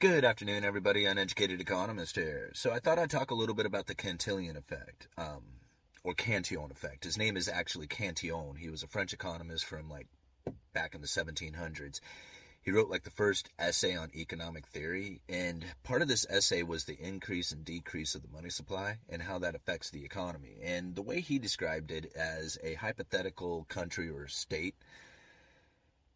Good afternoon, everybody. Uneducated economist here. So I thought I'd talk a little bit about the Cantillon effect, um, or Cantillon effect. His name is actually Cantillon. He was a French economist from like back in the 1700s. He wrote like the first essay on economic theory, and part of this essay was the increase and decrease of the money supply and how that affects the economy. And the way he described it as a hypothetical country or state,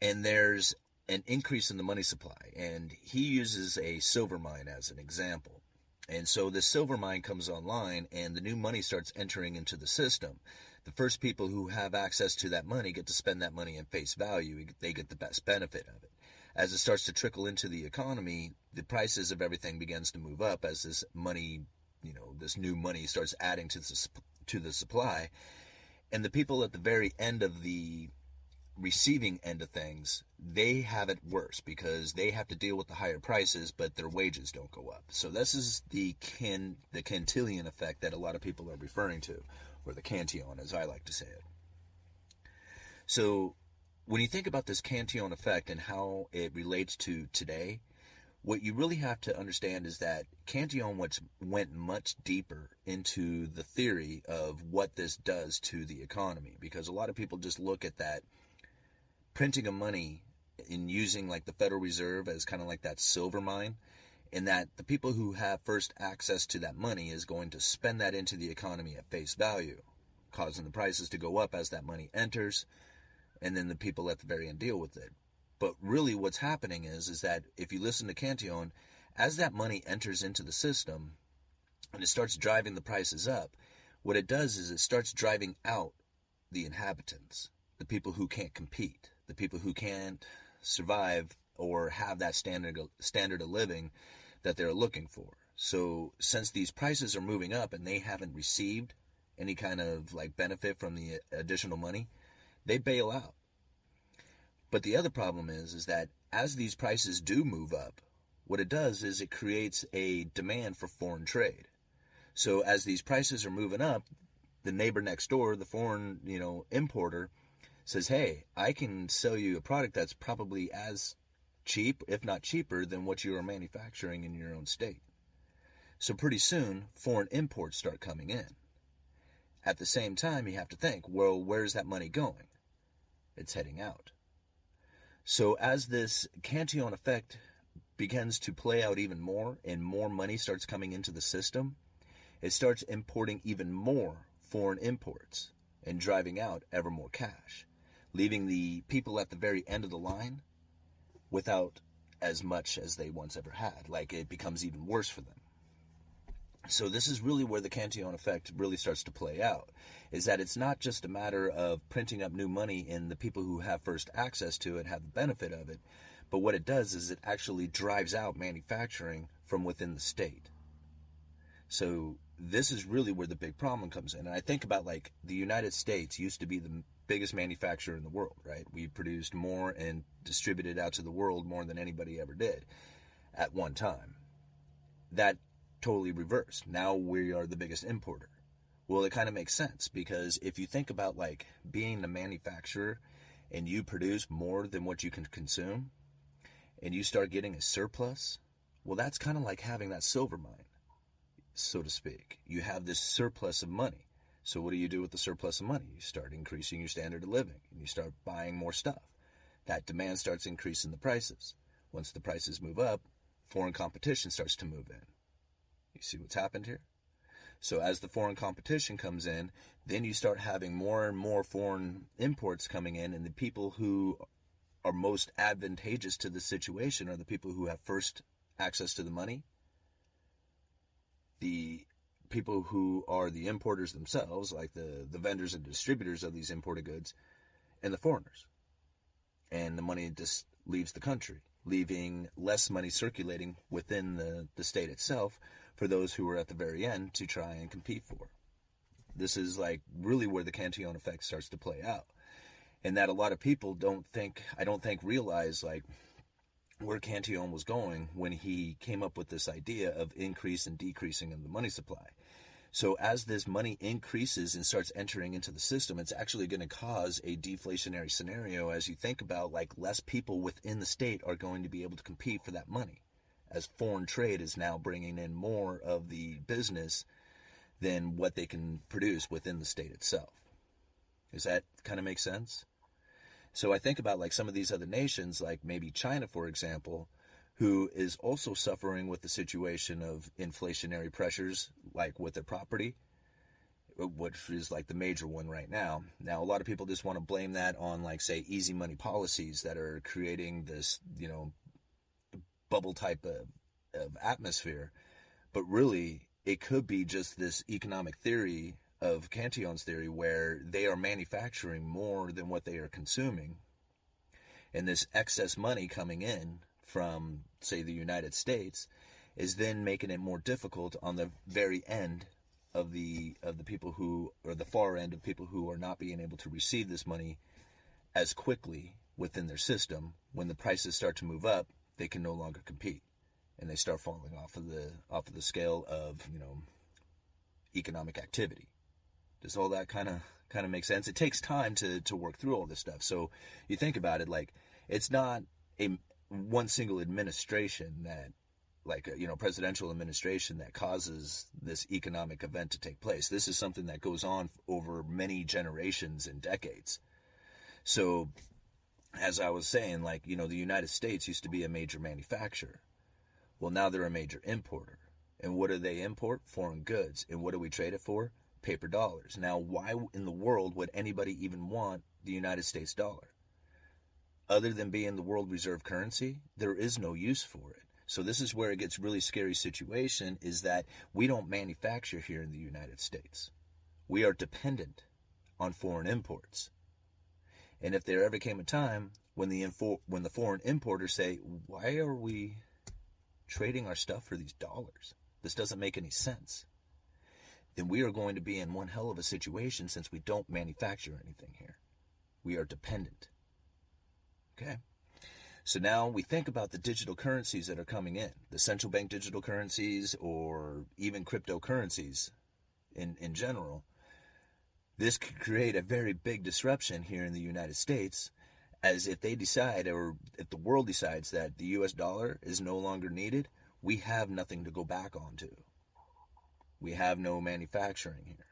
and there's an increase in the money supply. And he uses a silver mine as an example. And so the silver mine comes online and the new money starts entering into the system. The first people who have access to that money get to spend that money in face value. They get the best benefit of it. As it starts to trickle into the economy, the prices of everything begins to move up as this money, you know, this new money starts adding to the, to the supply. And the people at the very end of the receiving end of things, they have it worse because they have to deal with the higher prices, but their wages don't go up. So this is the can the Cantillon effect that a lot of people are referring to, or the Cantillon, as I like to say it. So when you think about this Cantillon effect and how it relates to today, what you really have to understand is that Cantillon went much deeper into the theory of what this does to the economy because a lot of people just look at that printing of money and using like the Federal Reserve as kind of like that silver mine, in that the people who have first access to that money is going to spend that into the economy at face value, causing the prices to go up as that money enters, and then the people at the very end deal with it. But really, what's happening is is that if you listen to Cantillon, as that money enters into the system and it starts driving the prices up, what it does is it starts driving out the inhabitants, the people who can't compete the people who can't survive or have that standard standard of living that they're looking for. So since these prices are moving up and they haven't received any kind of like benefit from the additional money, they bail out. But the other problem is is that as these prices do move up, what it does is it creates a demand for foreign trade. So as these prices are moving up, the neighbor next door, the foreign, you know, importer says, hey, I can sell you a product that's probably as cheap, if not cheaper, than what you are manufacturing in your own state. So pretty soon, foreign imports start coming in. At the same time, you have to think, well, where's that money going? It's heading out. So as this Cantillon effect begins to play out even more and more money starts coming into the system, it starts importing even more foreign imports and driving out ever more cash leaving the people at the very end of the line without as much as they once ever had. Like it becomes even worse for them. So this is really where the Cantillon effect really starts to play out. Is that it's not just a matter of printing up new money and the people who have first access to it have the benefit of it, but what it does is it actually drives out manufacturing from within the state. So this is really where the big problem comes in. And I think about like the United States used to be the biggest manufacturer in the world, right? We produced more and distributed out to the world more than anybody ever did at one time. That totally reversed. Now we are the biggest importer. Well, it kind of makes sense because if you think about like being the manufacturer and you produce more than what you can consume and you start getting a surplus, well, that's kind of like having that silver mine, so to speak. You have this surplus of money so what do you do with the surplus of money? You start increasing your standard of living and you start buying more stuff. That demand starts increasing the prices. Once the prices move up, foreign competition starts to move in. You see what's happened here? So as the foreign competition comes in, then you start having more and more foreign imports coming in and the people who are most advantageous to the situation are the people who have first access to the money, the people who are the importers themselves, like the, the vendors and distributors of these imported goods, and the foreigners. And the money just leaves the country, leaving less money circulating within the, the state itself for those who are at the very end to try and compete for. This is like really where the Cantillon effect starts to play out. And that a lot of people don't think, I don't think realize like where Cantillon was going when he came up with this idea of increase and decreasing in the money supply. So as this money increases and starts entering into the system, it's actually going to cause a deflationary scenario as you think about like less people within the state are going to be able to compete for that money as foreign trade is now bringing in more of the business than what they can produce within the state itself. Does that kind of make sense? So I think about like some of these other nations, like maybe China, for example, who is also suffering with the situation of inflationary pressures, like with their property, uh, which is like the major one right now. Now, a lot of people just want to blame that on, like, say, easy money policies that are creating this, you know, bubble type of, of atmosphere. But really, it could be just this economic theory of Cantillon's theory where they are manufacturing more than what they are consuming. And this excess money coming in from, say, the United States, is then making it more difficult on the very end of the of the people who or the far end of people who are not being able to receive this money as quickly within their system when the prices start to move up they can no longer compete and they start falling off of the off of the scale of you know economic activity does all that kind of kind of make sense? It takes time to to work through all this stuff. So you think about it like it's not a one single administration that like a, you know presidential administration that causes this economic event to take place. This is something that goes on over many generations and decades. So as i was saying like you know the united states used to be a major manufacturer. Well now they're a major importer. And what do they import? Foreign goods. And what do we trade it for paper dollars now why in the world would anybody even want the united states dollar other than being the world reserve currency, there is no use for it. So this is where it gets really scary situation is that we don't manufacture here in the United States. We are dependent on foreign imports. And if there ever came a time when the when the foreign importers say, "Why are we trading our stuff for these dollars? This doesn't make any sense." Then we are going to be in one hell of a situation since we don't manufacture anything here. We are dependent. Okay. So now we think about the digital currencies that are coming in, the central bank digital currencies or even cryptocurrencies in, in general. This could create a very big disruption here in the United States as if they decide or if the world decides that the US dollar is no longer needed, we have nothing to go back onto. We have no manufacturing here.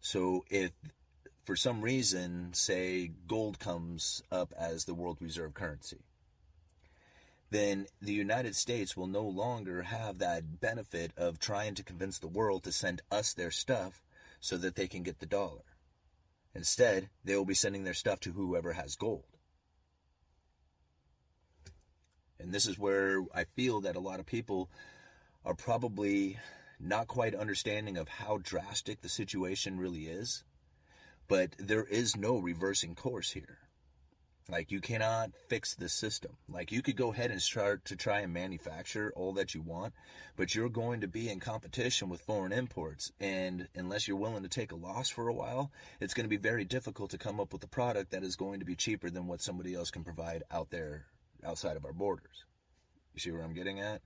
So if for some reason, say gold comes up as the world reserve currency, then the United States will no longer have that benefit of trying to convince the world to send us their stuff so that they can get the dollar. Instead, they will be sending their stuff to whoever has gold. And this is where I feel that a lot of people are probably not quite understanding of how drastic the situation really is but there is no reversing course here. Like you cannot fix the system. Like you could go ahead and start to try and manufacture all that you want, but you're going to be in competition with foreign imports. And unless you're willing to take a loss for a while, it's going to be very difficult to come up with a product that is going to be cheaper than what somebody else can provide out there outside of our borders. You see where I'm getting at?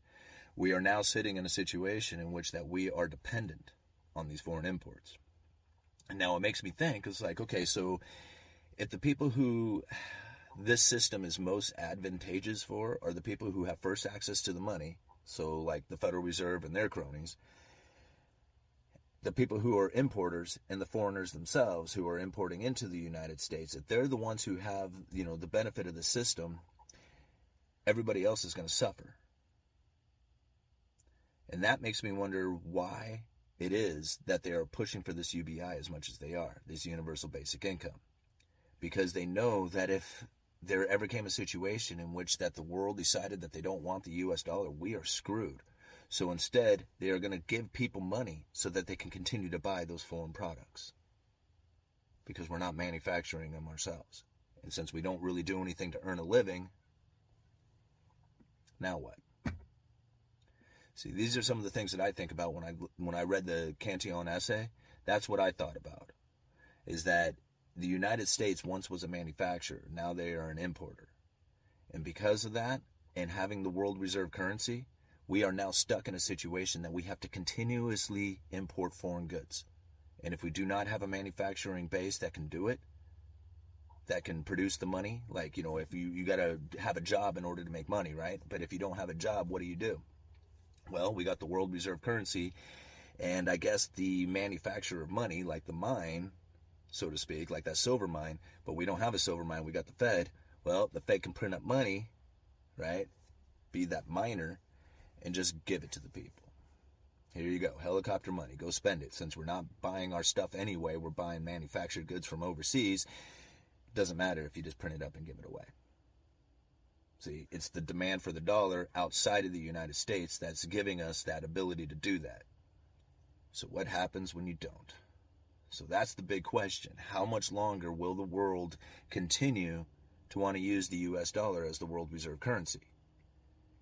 We are now sitting in a situation in which that we are dependent on these foreign imports. And now it makes me think, it's like, okay, so if the people who this system is most advantageous for are the people who have first access to the money, so like the Federal Reserve and their cronies, the people who are importers and the foreigners themselves who are importing into the United States, if they're the ones who have, you know, the benefit of the system, everybody else is going to suffer. And that makes me wonder why it is that they are pushing for this UBI as much as they are, this universal basic income. Because they know that if there ever came a situation in which that the world decided that they don't want the US dollar, we are screwed. So instead, they are going to give people money so that they can continue to buy those foreign products. Because we're not manufacturing them ourselves. And since we don't really do anything to earn a living, Now what? See, these are some of the things that I think about when I when I read the Cantillon essay. That's what I thought about. Is that the United States once was a manufacturer, now they are an importer. And because of that, and having the world reserve currency, we are now stuck in a situation that we have to continuously import foreign goods. And if we do not have a manufacturing base that can do it, that can produce the money, like, you know, if you, you got to have a job in order to make money, right? But if you don't have a job, what do you do? Well, we got the world reserve currency, and I guess the manufacturer of money, like the mine, so to speak, like that silver mine, but we don't have a silver mine, we got the Fed. Well, the Fed can print up money, right? Be that miner, and just give it to the people. Here you go, helicopter money, go spend it. Since we're not buying our stuff anyway, we're buying manufactured goods from overseas. Doesn't matter if you just print it up and give it away. See, it's the demand for the dollar outside of the United States that's giving us that ability to do that. So, what happens when you don't? So, that's the big question. How much longer will the world continue to want to use the US dollar as the world reserve currency?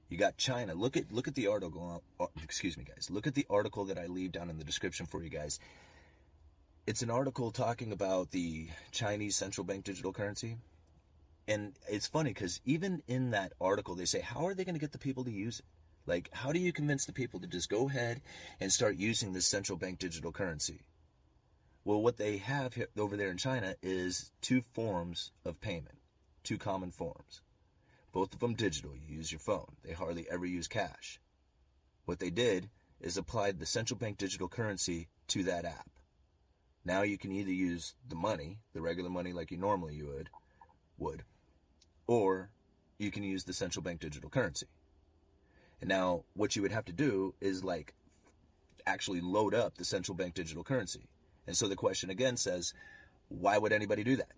You got China. Look at look at the article. Uh, excuse me, guys. Look at the article that I leave down in the description for you guys. It's an article talking about the Chinese central bank digital currency and it's funny because even in that article they say how are they going to get the people to use it? Like how do you convince the people to just go ahead and start using this central bank digital currency? Well what they have here, over there in china is two forms of payment two common forms. Both of them digital. You use your phone. They hardly ever use cash. What they did is applied the central bank digital currency to that app. Now you can either use the money the regular money like you normally would would or you can use the central bank digital currency. And now what you would have to do is like actually load up the central bank digital currency. And so the question again says, why would anybody do that?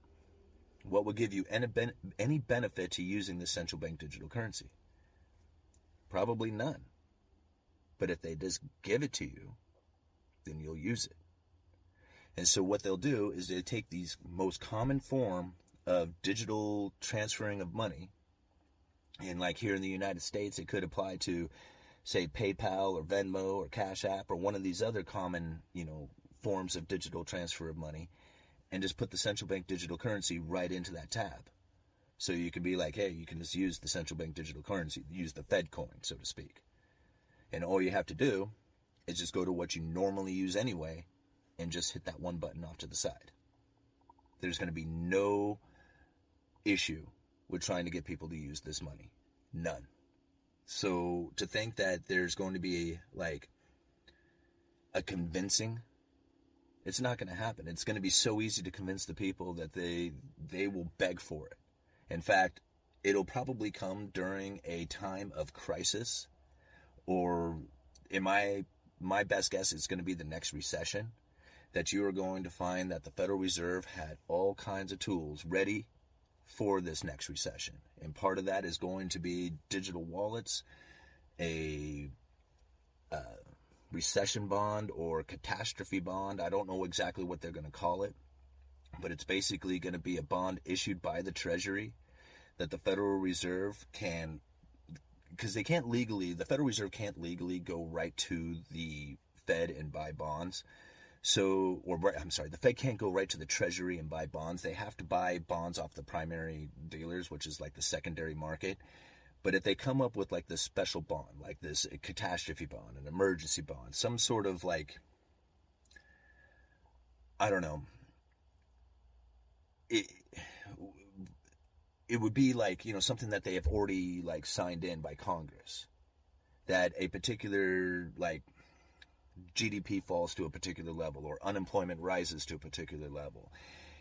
What would give you any, ben- any benefit to using the central bank digital currency? Probably none. But if they just give it to you, then you'll use it. And so what they'll do is they take these most common form of digital transferring of money. And like here in the United States, it could apply to, say, PayPal or Venmo or Cash App or one of these other common, you know, forms of digital transfer of money, and just put the central bank digital currency right into that tab. So you can be like, hey, you can just use the central bank digital currency, use the Fed coin, so to speak. And all you have to do is just go to what you normally use anyway and just hit that one button off to the side. There's going to be no issue with trying to get people to use this money. None. So to think that there's going to be like a convincing it's not going to happen. It's going to be so easy to convince the people that they they will beg for it. In fact, it'll probably come during a time of crisis or in my my best guess it's going to be the next recession that you are going to find that the Federal Reserve had all kinds of tools ready for this next recession. And part of that is going to be digital wallets, a uh, recession bond or catastrophe bond. I don't know exactly what they're going to call it, but it's basically going to be a bond issued by the Treasury that the Federal Reserve can, because they can't legally, the Federal Reserve can't legally go right to the Fed and buy bonds. So, or I'm sorry, the Fed can't go right to the Treasury and buy bonds. They have to buy bonds off the primary dealers, which is like the secondary market. But if they come up with like this special bond, like this catastrophe bond, an emergency bond, some sort of like, I don't know, it, it would be like, you know, something that they have already like signed in by Congress. That a particular like GDP falls to a particular level or unemployment rises to a particular level.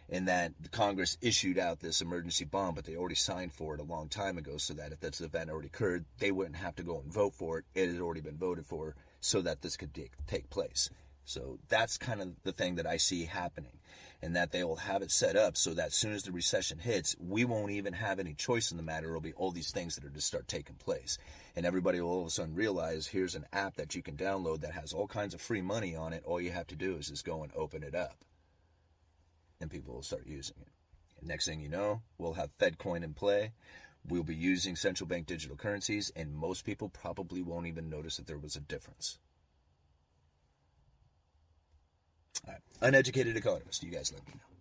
And that the Congress issued out this emergency bond, but they already signed for it a long time ago, so that if this event already occurred, they wouldn't have to go and vote for it. It had already been voted for, so that this could take place. So that's kind of the thing that I see happening and that they will have it set up so that as soon as the recession hits, we won't even have any choice in the matter. It'll be all these things that are to start taking place. And everybody will all of a sudden realize here's an app that you can download that has all kinds of free money on it. All you have to do is just go and open it up. And people will start using it. And next thing you know, we'll have FedCoin in play. We'll be using central bank digital currencies, and most people probably won't even notice that there was a difference. All right. Uneducated economist, you guys let me know.